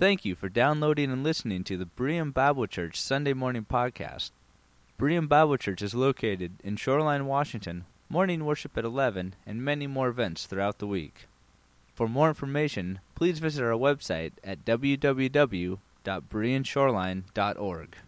Thank you for downloading and listening to the Berean Bible Church Sunday Morning Podcast. Berean Bible Church is located in Shoreline, Washington, morning worship at 11, and many more events throughout the week. For more information, please visit our website at www.bereanshoreline.org. This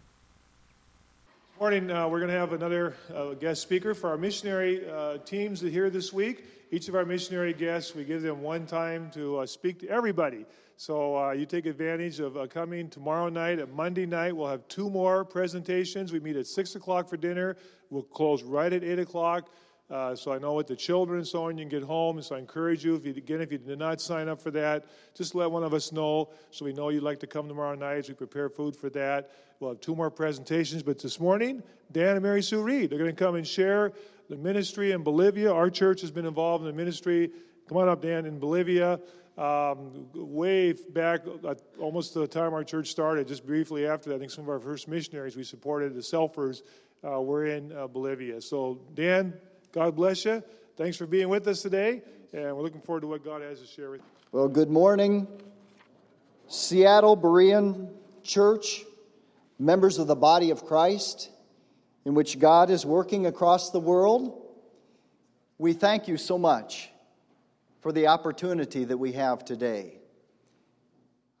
morning, uh, we're going to have another uh, guest speaker for our missionary uh, teams here this week. Each of our missionary guests, we give them one time to uh, speak to everybody. So uh, you take advantage of uh, coming tomorrow night. At Monday night, we'll have two more presentations. We meet at 6 o'clock for dinner. We'll close right at 8 o'clock. Uh, so I know with the children and so on, you can get home. So I encourage you, if you, again, if you did not sign up for that, just let one of us know so we know you'd like to come tomorrow night as we prepare food for that. We'll have two more presentations. But this morning, Dan and Mary Sue Reed, they're going to come and share the ministry in Bolivia. Our church has been involved in the ministry. Come on up, Dan, in Bolivia. Um, way back, uh, almost the time our church started, just briefly after that, I think some of our first missionaries we supported, the Selfers, uh, were in uh, Bolivia. So, Dan, God bless you. Thanks for being with us today, and we're looking forward to what God has to share with you. Well, good morning, Seattle Berean Church, members of the body of Christ, in which God is working across the world. We thank you so much for the opportunity that we have today.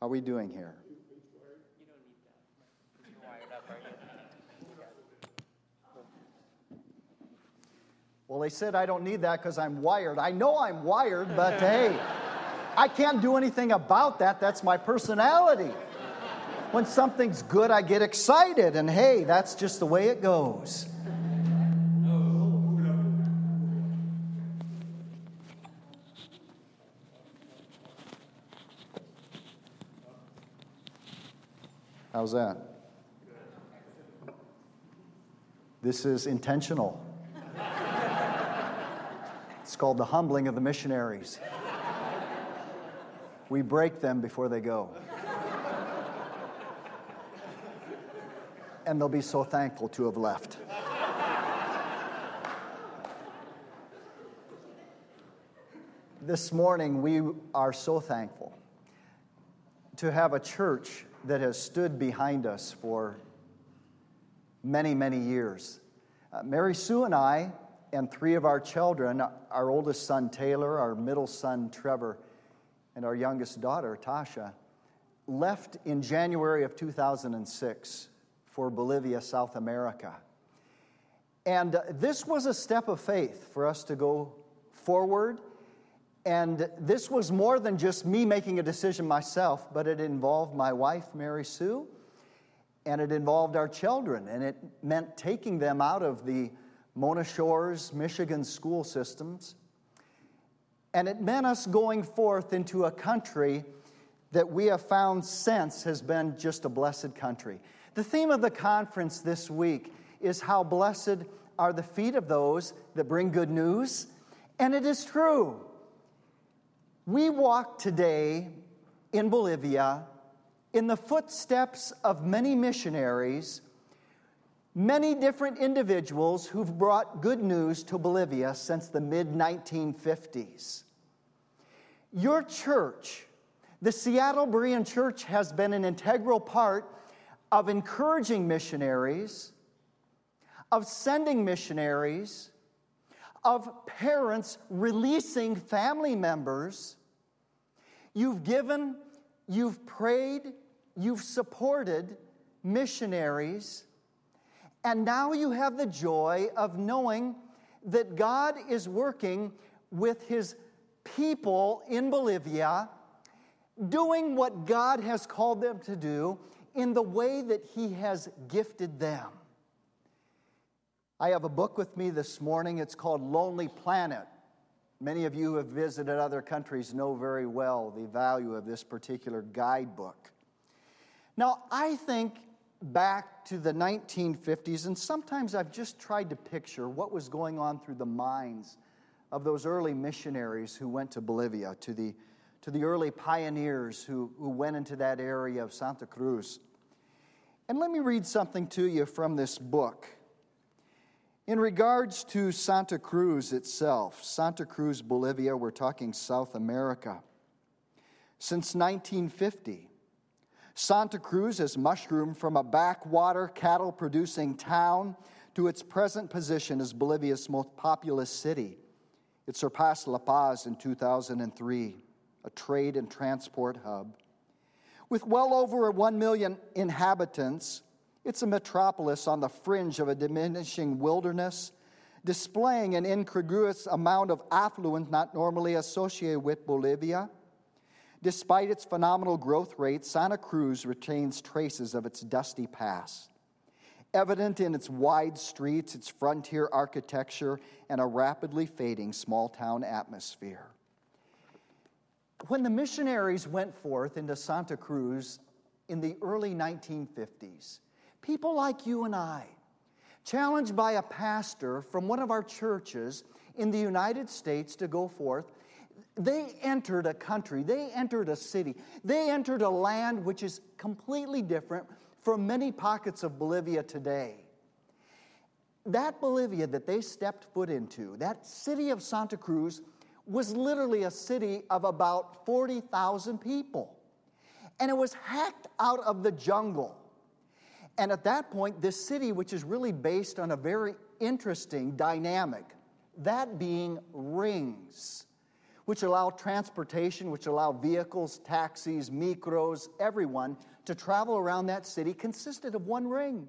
How are we doing here? Well, they said I don't need that because I'm wired. I know I'm wired, but hey, I can't do anything about that. That's my personality. When something's good, I get excited, and hey, that's just the way it goes. How's that? This is intentional. It's called the humbling of the missionaries. We break them before they go. And they'll be so thankful to have left. This morning, we are so thankful to have a church that has stood behind us for many, many years. Uh, Mary Sue and I, and three of our children our oldest son, Taylor, our middle son, Trevor, and our youngest daughter, Tasha left in January of 2006 for Bolivia, South America. And uh, this was a step of faith for us to go forward and this was more than just me making a decision myself, but it involved my wife, Mary Sue, and it involved our children. And it meant taking them out of the Mona Shores, Michigan school systems. And it meant us going forth into a country that we have found since has been just a blessed country. The theme of the conference this week is how blessed are the feet of those that bring good news. And it is true. We walk today in Bolivia in the footsteps of many missionaries, many different individuals who've brought good news to Bolivia since the mid 1950s. Your church, the Seattle Berean Church, has been an integral part of encouraging missionaries, of sending missionaries, of parents releasing family members. You've given, you've prayed, you've supported missionaries, and now you have the joy of knowing that God is working with His people in Bolivia, doing what God has called them to do in the way that He has gifted them. I have a book with me this morning. It's called Lonely Planet. Many of you who have visited other countries know very well the value of this particular guidebook. Now, I think back to the 1950s, and sometimes I've just tried to picture what was going on through the minds of those early missionaries who went to Bolivia, to the, to the early pioneers who, who went into that area of Santa Cruz. And let me read something to you from this book. In regards to Santa Cruz itself, Santa Cruz, Bolivia, we're talking South America. Since 1950, Santa Cruz has mushroomed from a backwater cattle producing town to its present position as Bolivia's most populous city. It surpassed La Paz in 2003, a trade and transport hub. With well over 1 million inhabitants, it's a metropolis on the fringe of a diminishing wilderness, displaying an incongruous amount of affluence not normally associated with Bolivia. Despite its phenomenal growth rate, Santa Cruz retains traces of its dusty past, evident in its wide streets, its frontier architecture, and a rapidly fading small town atmosphere. When the missionaries went forth into Santa Cruz in the early 1950s, people like you and I, challenged by a pastor from one of our churches in the United States to go forth, they entered a country, they entered a city, they entered a land which is completely different from many pockets of Bolivia today. That Bolivia that they stepped foot into, that city of Santa Cruz, was literally a city of about 40,000 people. And it was hacked out of the jungle. And at that point, this city, which is really based on a very interesting dynamic, that being rings which allow transportation, which allow vehicles, taxis, micros, everyone to travel around that city, consisted of one ring,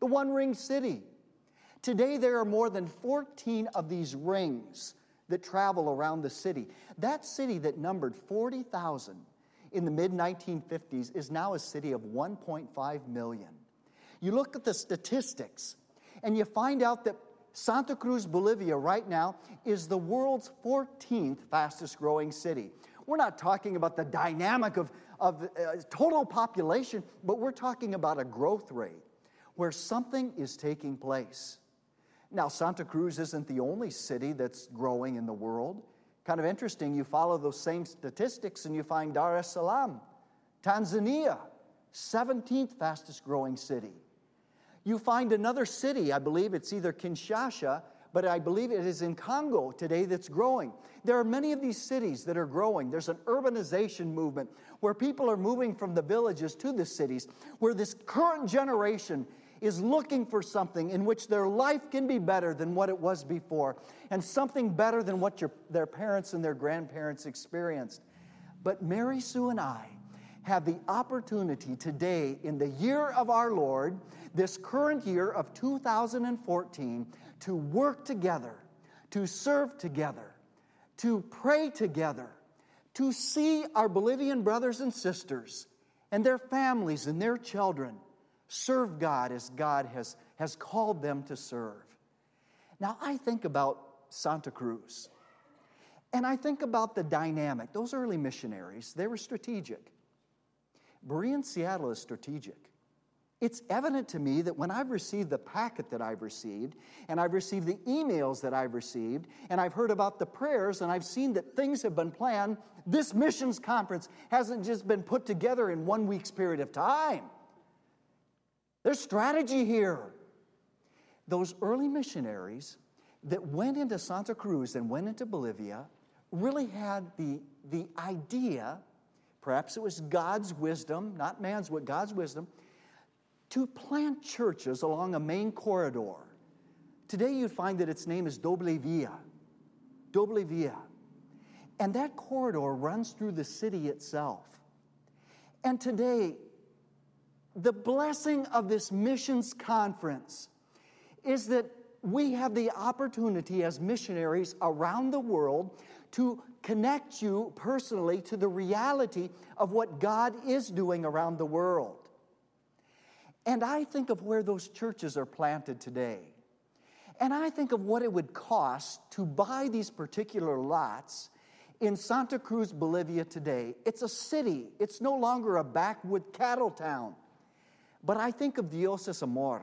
the one ring city. Today, there are more than 14 of these rings that travel around the city. That city that numbered 40,000 in the mid 1950s is now a city of 1.5 million. You look at the statistics and you find out that Santa Cruz, Bolivia, right now, is the world's 14th fastest growing city. We're not talking about the dynamic of, of uh, total population, but we're talking about a growth rate where something is taking place. Now, Santa Cruz isn't the only city that's growing in the world. Kind of interesting, you follow those same statistics and you find Dar es Salaam, Tanzania, 17th fastest growing city. You find another city, I believe it's either Kinshasa, but I believe it is in Congo today that's growing. There are many of these cities that are growing. There's an urbanization movement where people are moving from the villages to the cities, where this current generation is looking for something in which their life can be better than what it was before, and something better than what your, their parents and their grandparents experienced. But Mary Sue and I have the opportunity today, in the year of our Lord, this current year of 2014 to work together, to serve together, to pray together, to see our Bolivian brothers and sisters and their families and their children serve God as God has, has called them to serve. Now, I think about Santa Cruz. And I think about the dynamic. Those early missionaries, they were strategic. Berean Seattle is strategic. It's evident to me that when I've received the packet that I've received, and I've received the emails that I've received, and I've heard about the prayers, and I've seen that things have been planned, this missions conference hasn't just been put together in one week's period of time. There's strategy here. Those early missionaries that went into Santa Cruz and went into Bolivia really had the, the idea, perhaps it was God's wisdom, not man's, but God's wisdom to plant churches along a main corridor. Today you'd find that its name is Doble Via. Doble Via. And that corridor runs through the city itself. And today, the blessing of this missions conference is that we have the opportunity as missionaries around the world to connect you personally to the reality of what God is doing around the world. And I think of where those churches are planted today. And I think of what it would cost to buy these particular lots in Santa Cruz, Bolivia today. It's a city, it's no longer a backwood cattle town. But I think of Dios es Amor.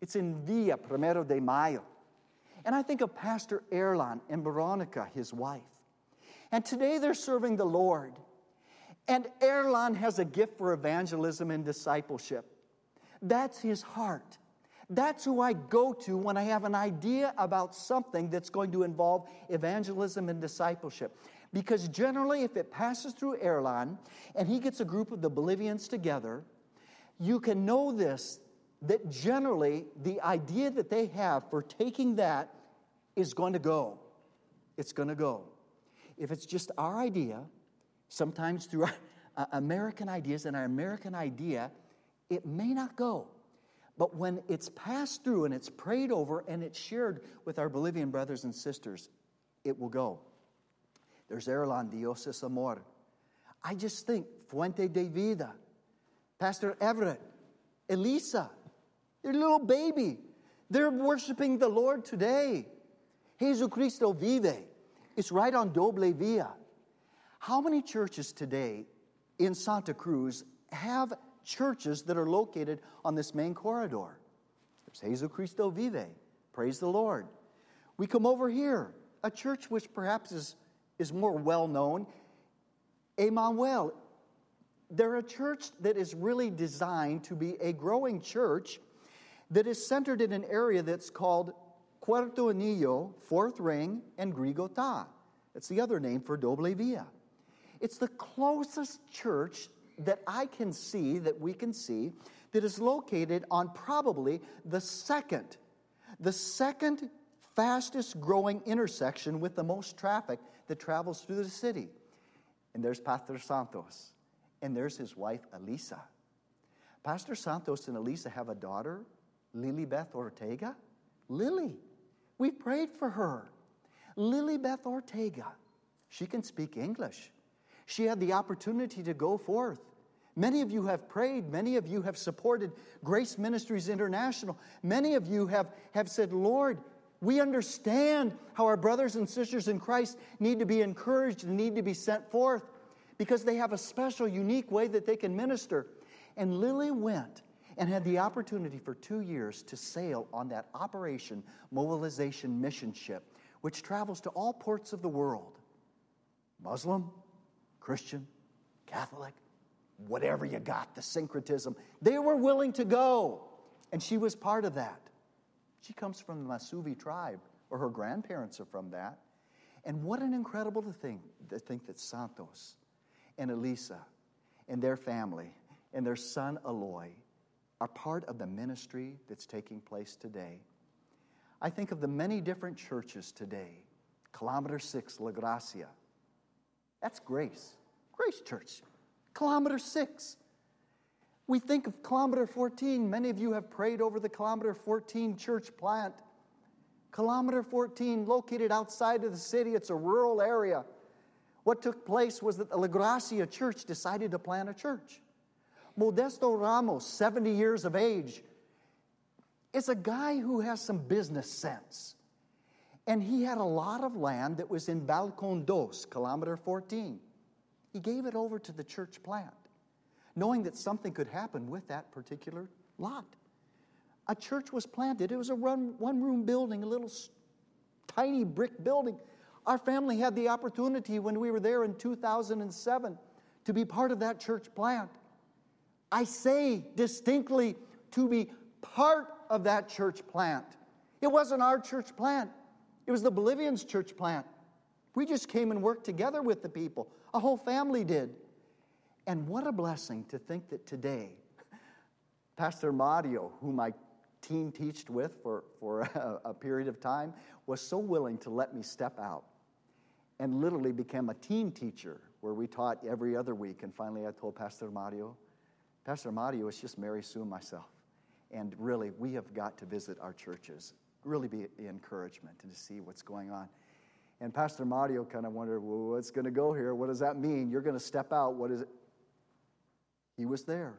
It's in Villa Primero de Mayo. And I think of Pastor Erlan and Veronica, his wife. And today they're serving the Lord. And Erlan has a gift for evangelism and discipleship. That's his heart. That's who I go to when I have an idea about something that's going to involve evangelism and discipleship. Because generally, if it passes through Erlan and he gets a group of the Bolivians together, you can know this that generally the idea that they have for taking that is going to go. It's going to go. If it's just our idea, sometimes through our, uh, American ideas and our American idea, it may not go. But when it's passed through and it's prayed over and it's shared with our Bolivian brothers and sisters, it will go. There's Erlan, Dios es amor. I just think Fuente de Vida, Pastor Everett, Elisa, their little baby. They're worshiping the Lord today. Jesucristo vive. It's right on Doble Via. How many churches today in Santa Cruz have churches that are located on this main corridor? There's Jesucristo vive. Praise the Lord. We come over here, a church which perhaps is, is more well known, Emmanuel. They're a church that is really designed to be a growing church that is centered in an area that's called Cuarto Anillo, Fourth Ring, and Grigota. It's the other name for Doble Via. It's the closest church that I can see, that we can see, that is located on probably the second, the second fastest growing intersection with the most traffic that travels through the city. And there's Pastor Santos, and there's his wife, Elisa. Pastor Santos and Elisa have a daughter Lily Beth Ortega? Lily. We prayed for her. Lily Beth Ortega. She can speak English. She had the opportunity to go forth. Many of you have prayed. Many of you have supported Grace Ministries International. Many of you have, have said, Lord, we understand how our brothers and sisters in Christ need to be encouraged and need to be sent forth because they have a special, unique way that they can minister. And Lily went and had the opportunity for two years to sail on that Operation Mobilization mission ship, which travels to all ports of the world Muslim, Christian, Catholic, whatever you got, the syncretism. They were willing to go, and she was part of that. She comes from the Masuvi tribe, or her grandparents are from that. And what an incredible thing to think that Santos and Elisa and their family and their son Aloy are part of the ministry that's taking place today. I think of the many different churches today. Kilometer 6, La Gracia. That's Grace. Grace Church. Kilometer 6. We think of Kilometer 14. Many of you have prayed over the Kilometer 14 church plant. Kilometer 14, located outside of the city, it's a rural area. What took place was that the La Gracia Church decided to plant a church. Modesto Ramos, 70 years of age, is a guy who has some business sense. And he had a lot of land that was in Balcon Dos, kilometer 14. He gave it over to the church plant, knowing that something could happen with that particular lot. A church was planted. It was a one room building, a little tiny brick building. Our family had the opportunity when we were there in 2007 to be part of that church plant. I say distinctly to be part of that church plant. It wasn't our church plant, it was the Bolivians' church plant. We just came and worked together with the people. A whole family did. And what a blessing to think that today, Pastor Mario, whom I team teached with for, for a, a period of time, was so willing to let me step out and literally became a team teacher where we taught every other week. And finally, I told Pastor Mario, Pastor Mario, it's just Mary Sue and myself. And really, we have got to visit our churches, really be encouragement and to see what's going on. And Pastor Mario kind of wondered, well, what's going to go here? What does that mean? You're going to step out. What is it? He was there.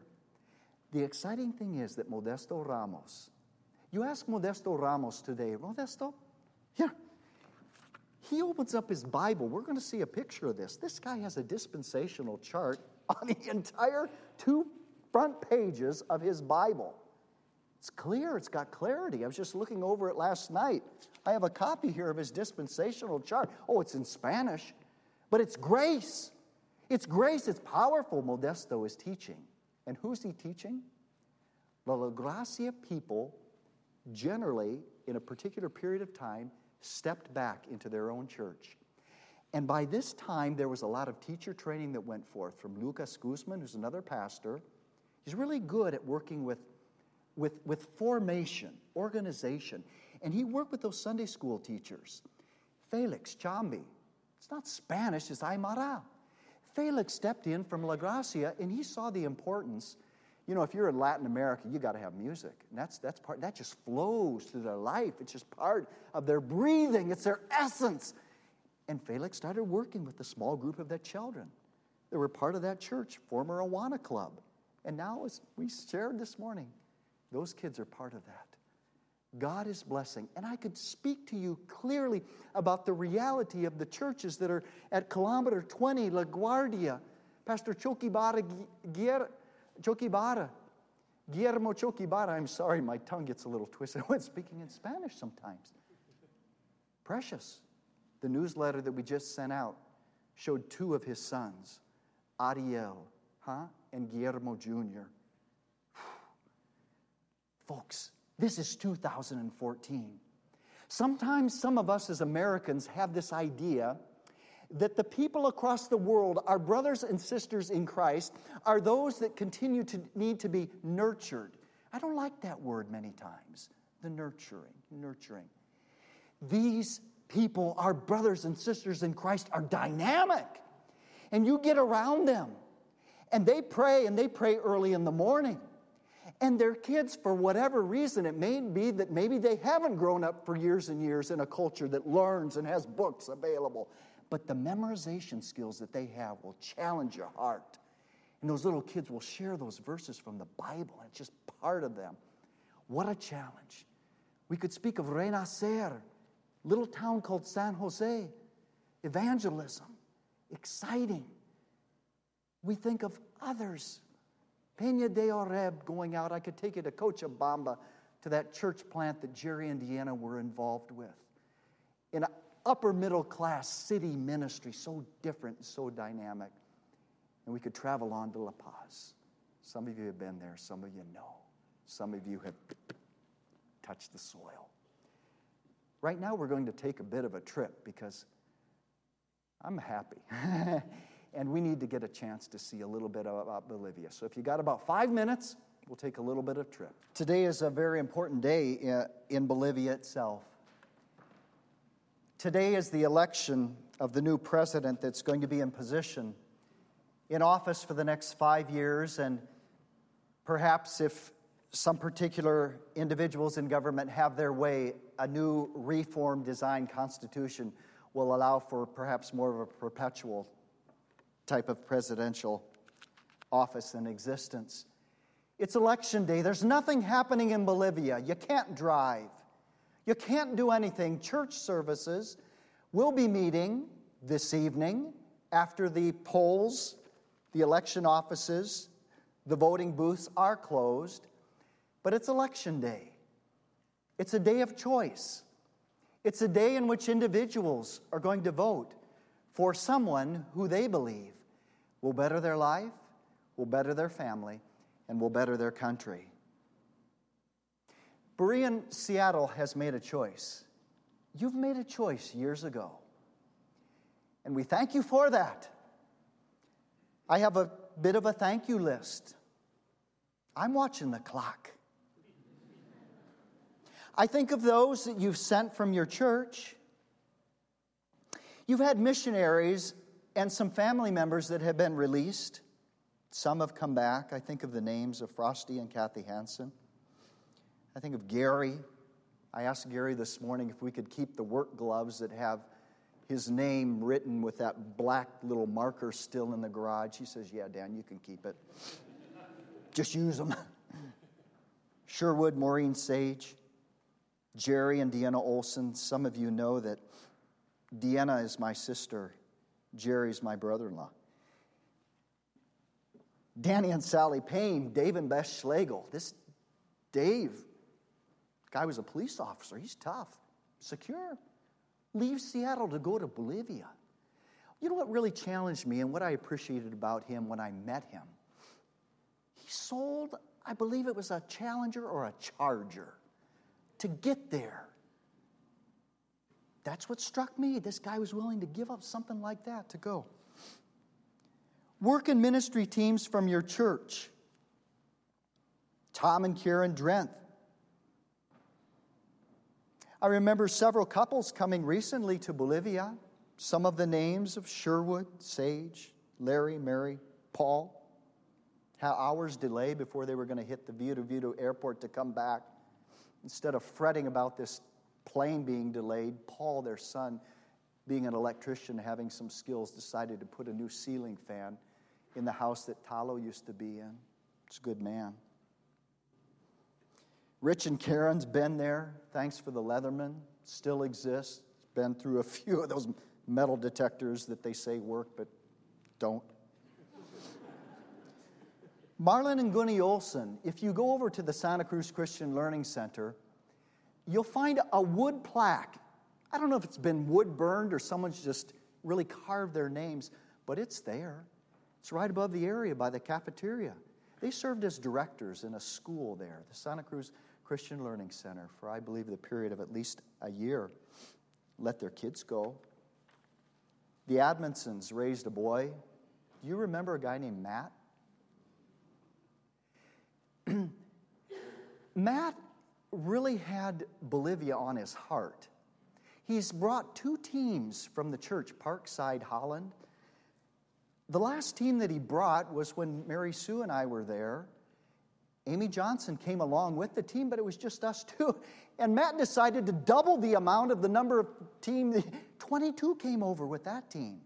The exciting thing is that Modesto Ramos, you ask Modesto Ramos today, Modesto, here, he opens up his Bible. We're going to see a picture of this. This guy has a dispensational chart on the entire two front pages of his Bible. It's clear, it's got clarity. I was just looking over it last night. I have a copy here of his dispensational chart. Oh, it's in Spanish, but it's grace. It's grace, it's powerful, Modesto is teaching. And who's he teaching? The La Gracia people, generally, in a particular period of time, stepped back into their own church. And by this time, there was a lot of teacher training that went forth from Lucas Guzman, who's another pastor. He's really good at working with, with, with formation, organization. And he worked with those Sunday school teachers. Felix Chambi. It's not Spanish, it's Aymara. Felix stepped in from La Gracia and he saw the importance. You know, if you're in Latin America, you got to have music. And that's, that's part, that just flows through their life. It's just part of their breathing, it's their essence. And Felix started working with a small group of their children. They were part of that church, former Awana Club. And now, as we shared this morning, those kids are part of that. God is blessing. And I could speak to you clearly about the reality of the churches that are at kilometer 20, La Guardia, Pastor Chokibara, Chokibara, Guillermo Chokibara. I'm sorry, my tongue gets a little twisted. when speaking in Spanish sometimes. Precious. The newsletter that we just sent out showed two of his sons, Ariel, huh, and Guillermo Jr. Folks, this is 2014. Sometimes some of us as Americans have this idea that the people across the world, our brothers and sisters in Christ, are those that continue to need to be nurtured. I don't like that word many times, the nurturing, nurturing. These people, our brothers and sisters in Christ, are dynamic. And you get around them, and they pray, and they pray early in the morning. And their kids, for whatever reason, it may be that maybe they haven't grown up for years and years in a culture that learns and has books available. But the memorization skills that they have will challenge your heart. And those little kids will share those verses from the Bible. It's just part of them. What a challenge. We could speak of Renacer, little town called San Jose, evangelism, exciting. We think of others Peña de Oreb going out. I could take you to Cochabamba to that church plant that Jerry and Deanna were involved with. In an upper middle class city ministry, so different, so dynamic. And we could travel on to La Paz. Some of you have been there, some of you know. Some of you have touched the soil. Right now, we're going to take a bit of a trip because I'm happy. and we need to get a chance to see a little bit about Bolivia. So if you got about five minutes, we'll take a little bit of trip. Today is a very important day uh, in Bolivia itself. Today is the election of the new president that's going to be in position in office for the next five years, and perhaps if some particular individuals in government have their way, a new reform design constitution will allow for perhaps more of a perpetual type of presidential office in existence. It's election day. There's nothing happening in Bolivia. You can't drive. You can't do anything. Church services will be meeting this evening after the polls, the election offices, the voting booths are closed. But it's election day. It's a day of choice. It's a day in which individuals are going to vote for someone who they believe will better their life, will better their family, and will better their country. Berean Seattle has made a choice. You've made a choice years ago. And we thank you for that. I have a bit of a thank you list. I'm watching the clock. I think of those that you've sent from your church. You've had missionaries and some family members that have been released. Some have come back. I think of the names of Frosty and Kathy Hansen. I think of Gary. I asked Gary this morning if we could keep the work gloves that have his name written with that black little marker still in the garage. He says, Yeah, Dan, you can keep it. Just use them. Sherwood, Maureen Sage, Jerry and Deanna Olson. Some of you know that Deanna is my sister. Jerry's my brother in law. Danny and Sally Payne, Dave and Beth Schlegel. This Dave, guy was a police officer. He's tough, secure. Leaves Seattle to go to Bolivia. You know what really challenged me and what I appreciated about him when I met him? He sold, I believe it was a Challenger or a Charger to get there. That's what struck me. This guy was willing to give up something like that to go. Work in ministry teams from your church. Tom and Karen Drenth. I remember several couples coming recently to Bolivia. Some of the names of Sherwood, Sage, Larry, Mary, Paul. How hours delay before they were going to hit the Viru Viru airport to come back. Instead of fretting about this plane being delayed, Paul, their son, being an electrician, having some skills, decided to put a new ceiling fan in the house that Talo used to be in. It's a good man. Rich and Karen's been there. Thanks for the Leatherman. Still exists. Been through a few of those metal detectors that they say work but don't. Marlon and Gunny Olson, if you go over to the Santa Cruz Christian Learning Center, you'll find a wood plaque. I don't know if it's been wood burned or someone's just really carved their names, but it's there. It's right above the area by the cafeteria. They served as directors in a school there, the Santa Cruz Christian Learning Center, for I believe the period of at least a year. Let their kids go. The Admonsons raised a boy. Do you remember a guy named Matt? Matt really had Bolivia on his heart. He's brought two teams from the church, Parkside Holland. The last team that he brought was when Mary Sue and I were there. Amy Johnson came along with the team, but it was just us two. And Matt decided to double the amount of the number of team. 22 came over with that team.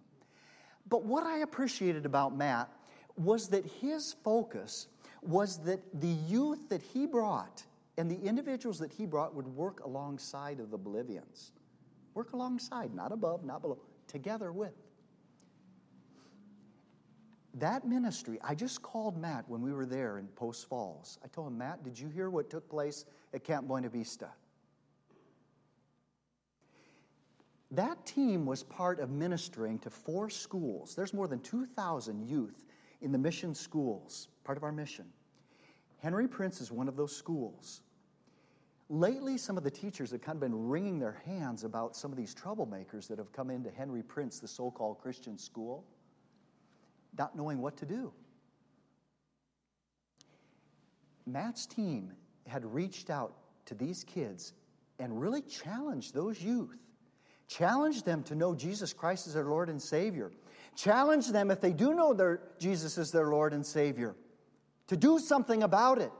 But what I appreciated about Matt was that his focus was that the youth that he brought and the individuals that he brought would work alongside of the Bolivians. Work alongside, not above, not below, together with. That ministry, I just called Matt when we were there in Post Falls. I told him, Matt, did you hear what took place at Camp Buena Vista? That team was part of ministering to four schools. There's more than 2,000 youth in the mission schools, part of our mission. Henry Prince is one of those schools. Lately, some of the teachers have kind of been wringing their hands about some of these troublemakers that have come into Henry Prince, the so called Christian school, not knowing what to do. Matt's team had reached out to these kids and really challenged those youth. Challenged them to know Jesus Christ as their Lord and Savior. Challenged them, if they do know their, Jesus as their Lord and Savior, to do something about it.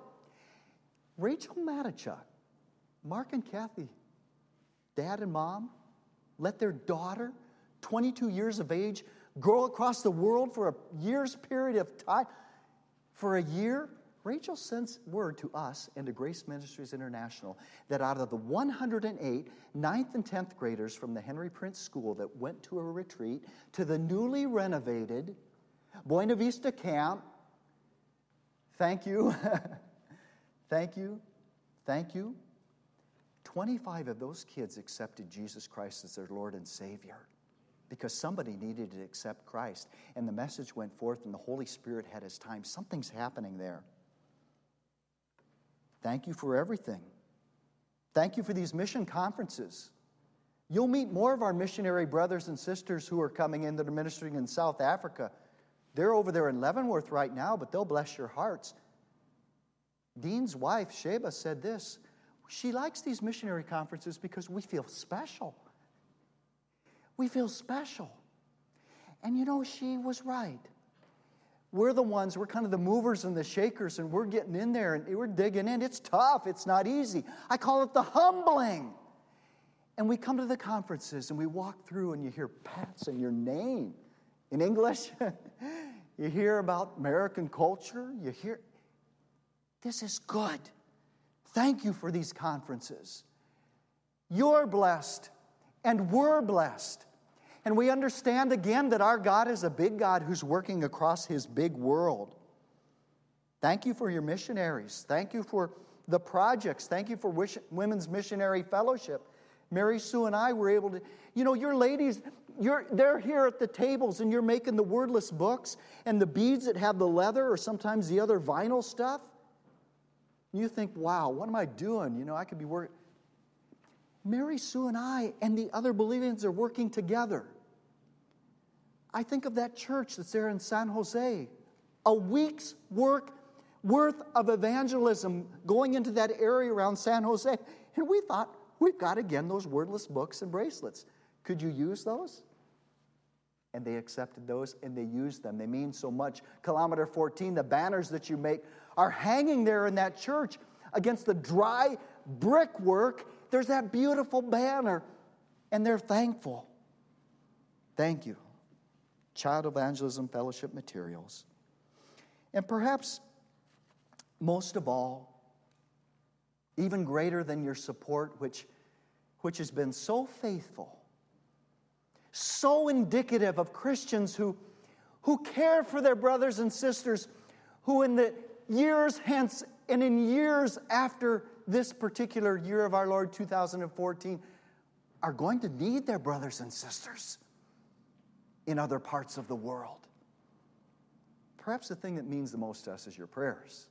Rachel Matichuk Mark and Kathy, dad and mom, let their daughter, 22 years of age, go across the world for a year's period of time. For a year, Rachel sends word to us and to Grace Ministries International that out of the 108 ninth and 10th graders from the Henry Prince School that went to a retreat to the newly renovated Buena Vista Camp, thank you, thank you, thank you, 25 of those kids accepted Jesus Christ as their Lord and Savior because somebody needed to accept Christ. And the message went forth, and the Holy Spirit had his time. Something's happening there. Thank you for everything. Thank you for these mission conferences. You'll meet more of our missionary brothers and sisters who are coming in that are ministering in South Africa. They're over there in Leavenworth right now, but they'll bless your hearts. Dean's wife, Sheba, said this she likes these missionary conferences because we feel special. We feel special. And you know, she was right. We're the ones, we're kind of the movers and the shakers, and we're getting in there and we're digging in. It's tough, it's not easy. I call it the humbling. And we come to the conferences and we walk through, and you hear pats and your name in English. you hear about American culture. You hear, this is good. Thank you for these conferences. You're blessed, and we're blessed. And we understand again that our God is a big God who's working across his big world. Thank you for your missionaries. Thank you for the projects. Thank you for Women's Missionary Fellowship. Mary Sue and I were able to, you know, your ladies, you're, they're here at the tables and you're making the wordless books and the beads that have the leather or sometimes the other vinyl stuff you think, wow, what am I doing? You know, I could be working. Mary Sue and I and the other believers are working together. I think of that church that's there in San Jose. A week's work worth of evangelism going into that area around San Jose. And we thought, we've got again those wordless books and bracelets. Could you use those? And they accepted those and they used them. They mean so much. Kilometer 14, the banners that you make are hanging there in that church against the dry brickwork. There's that beautiful banner, and they're thankful. Thank you. Child Evangelism Fellowship materials. And perhaps most of all, even greater than your support, which, which has been so faithful, so indicative of Christians who, who care for their brothers and sisters, who in the years hence and in years after this particular year of our Lord 2014 are going to need their brothers and sisters in other parts of the world. Perhaps the thing that means the most to us is your prayers.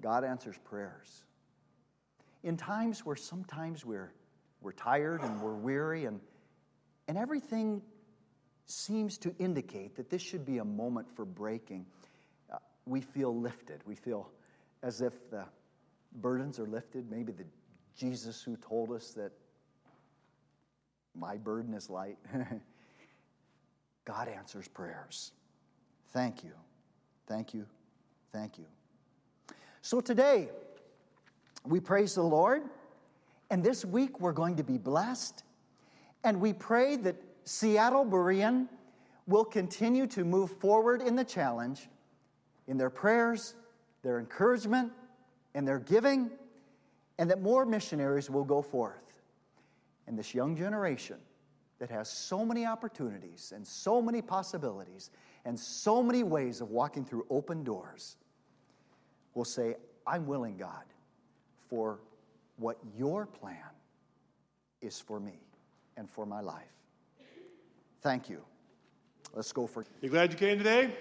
God answers prayers. In times where sometimes we're, we're tired and we're weary and, and everything seems to indicate that this should be a moment for breaking, uh, we feel lifted. We feel as if the burdens are lifted. Maybe the Jesus who told us that my burden is light. God answers prayers. Thank you. Thank you. Thank you. So today, we praise the Lord, and this week we're going to be blessed. And we pray that Seattle Berean will continue to move forward in the challenge in their prayers, their encouragement, and their giving, and that more missionaries will go forth. And this young generation that has so many opportunities and so many possibilities and so many ways of walking through open doors will say, I'm willing, God, for what your plan is for me and for my life. Thank you. Let's go for. You glad you came today?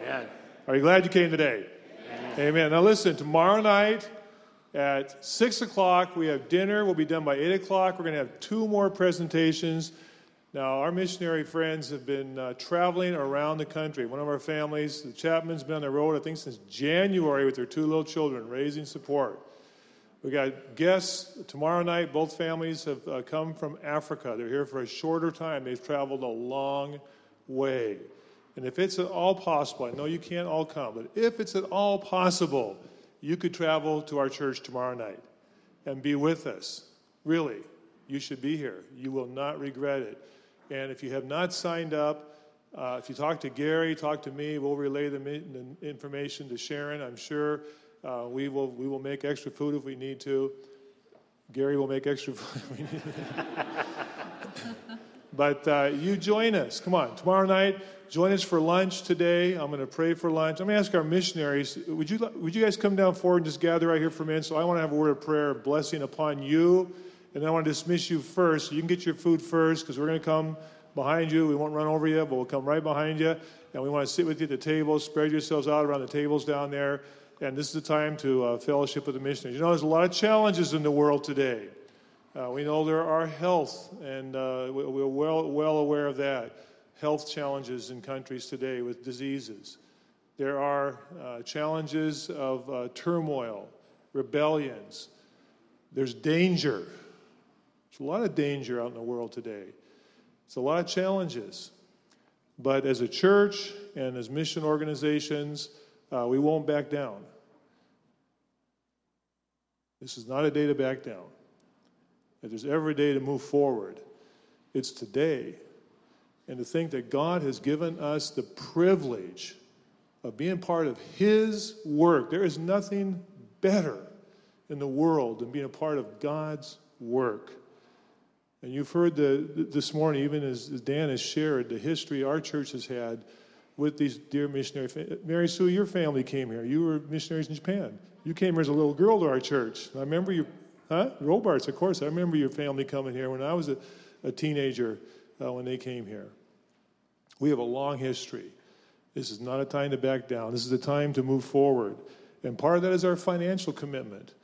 Yeah. Are you glad you came today? Amen. Amen. Now listen, tomorrow night at 6 o'clock, we have dinner. We'll be done by 8 o'clock. We're going to have two more presentations. Now, our missionary friends have been uh, traveling around the country. One of our families, the Chapman's been on the road, I think, since January with their two little children, raising support. We got guests tomorrow night. Both families have uh, come from Africa. They're here for a shorter time. They've traveled a long way. And if it's at all possible, I know you can't all come, but if it's at all possible, you could travel to our church tomorrow night and be with us. Really, you should be here. You will not regret it. And if you have not signed up, uh, if you talk to Gary, talk to me, we'll relay the information to Sharon. I'm sure uh, we, will, we will make extra food if we need to. Gary will make extra food if we need to. But uh, you join us. Come on, tomorrow night, join us for lunch today. I'm going to pray for lunch. I'm going to ask our missionaries would you, would you guys come down forward and just gather right here for a minute? So I want to have a word of prayer, blessing upon you and I want to dismiss you first. You can get your food first because we're going to come behind you. We won't run over you, but we'll come right behind you. And we want to sit with you at the table. Spread yourselves out around the tables down there. And this is the time to uh, fellowship with the missionaries. You know, there's a lot of challenges in the world today. Uh, we know there are health, and uh, we're well, well aware of that. Health challenges in countries today with diseases. There are uh, challenges of uh, turmoil, rebellions. There's danger there's a lot of danger out in the world today. It's a lot of challenges. But as a church and as mission organizations, uh, we won't back down. This is not a day to back down. If there's ever a day to move forward, it's today. And to think that God has given us the privilege of being part of His work. There is nothing better in the world than being a part of God's work. And you've heard the, this morning, even as Dan has shared, the history our church has had with these dear missionaries. Mary Sue, your family came here. You were missionaries in Japan. You came here as a little girl to our church. I remember you, huh? Robarts, of course. I remember your family coming here when I was a, a teenager uh, when they came here. We have a long history. This is not a time to back down. This is a time to move forward. And part of that is our financial commitment.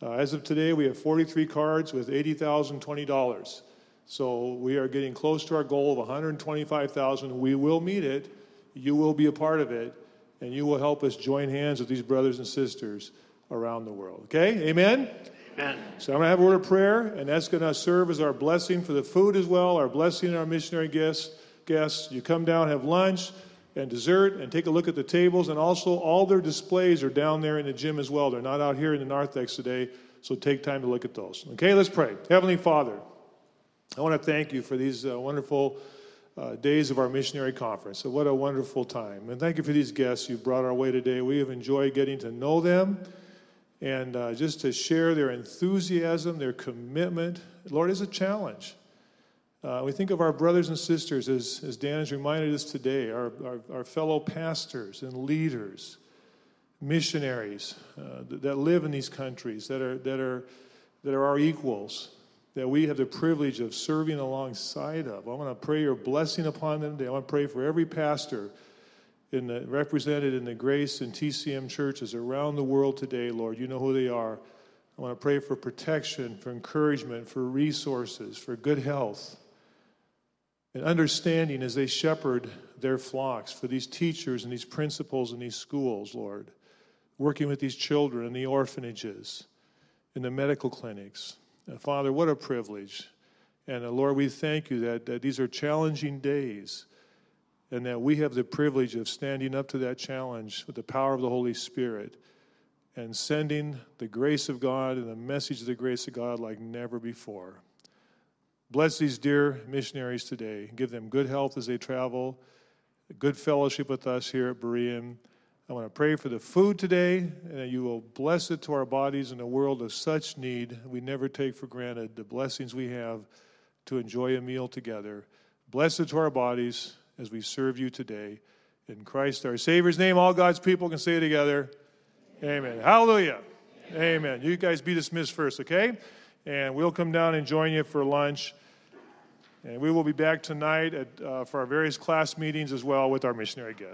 Uh, as of today, we have 43 cards with $80,020. So we are getting close to our goal of 125,000. We will meet it. You will be a part of it, and you will help us join hands with these brothers and sisters around the world. Okay? Amen? Amen. So I'm going to have a word of prayer, and that's going to serve as our blessing for the food as well, our blessing and our missionary guests. Guests, you come down, have lunch and dessert, and take a look at the tables. And also, all their displays are down there in the gym as well. They're not out here in the narthex today, so take time to look at those. Okay, let's pray. Heavenly Father, I want to thank you for these uh, wonderful uh, days of our missionary conference. So, what a wonderful time. And thank you for these guests you've brought our way today. We have enjoyed getting to know them and uh, just to share their enthusiasm, their commitment. Lord, is a challenge. Uh, we think of our brothers and sisters, as, as Dan has reminded us today, our, our, our fellow pastors and leaders, missionaries uh, that, that live in these countries, that are, that, are, that are our equals, that we have the privilege of serving alongside of. I want to pray your blessing upon them today. I want to pray for every pastor in the, represented in the Grace and TCM churches around the world today, Lord. You know who they are. I want to pray for protection, for encouragement, for resources, for good health, and understanding as they shepherd their flocks, for these teachers and these principals in these schools, Lord, working with these children in the orphanages, in the medical clinics. And Father, what a privilege. And uh, Lord, we thank you that, that these are challenging days and that we have the privilege of standing up to that challenge with the power of the Holy Spirit and sending the grace of God and the message of the grace of God like never before. Bless these dear missionaries today. Give them good health as they travel, good fellowship with us here at Berean. I want to pray for the food today, and that you will bless it to our bodies in a world of such need. We never take for granted the blessings we have to enjoy a meal together. Bless it to our bodies as we serve you today. In Christ our Savior's name, all God's people can say together, Amen. Amen. Hallelujah. Amen. Amen. You guys be dismissed first, okay? And we'll come down and join you for lunch. And we will be back tonight at, uh, for our various class meetings as well with our missionary guests.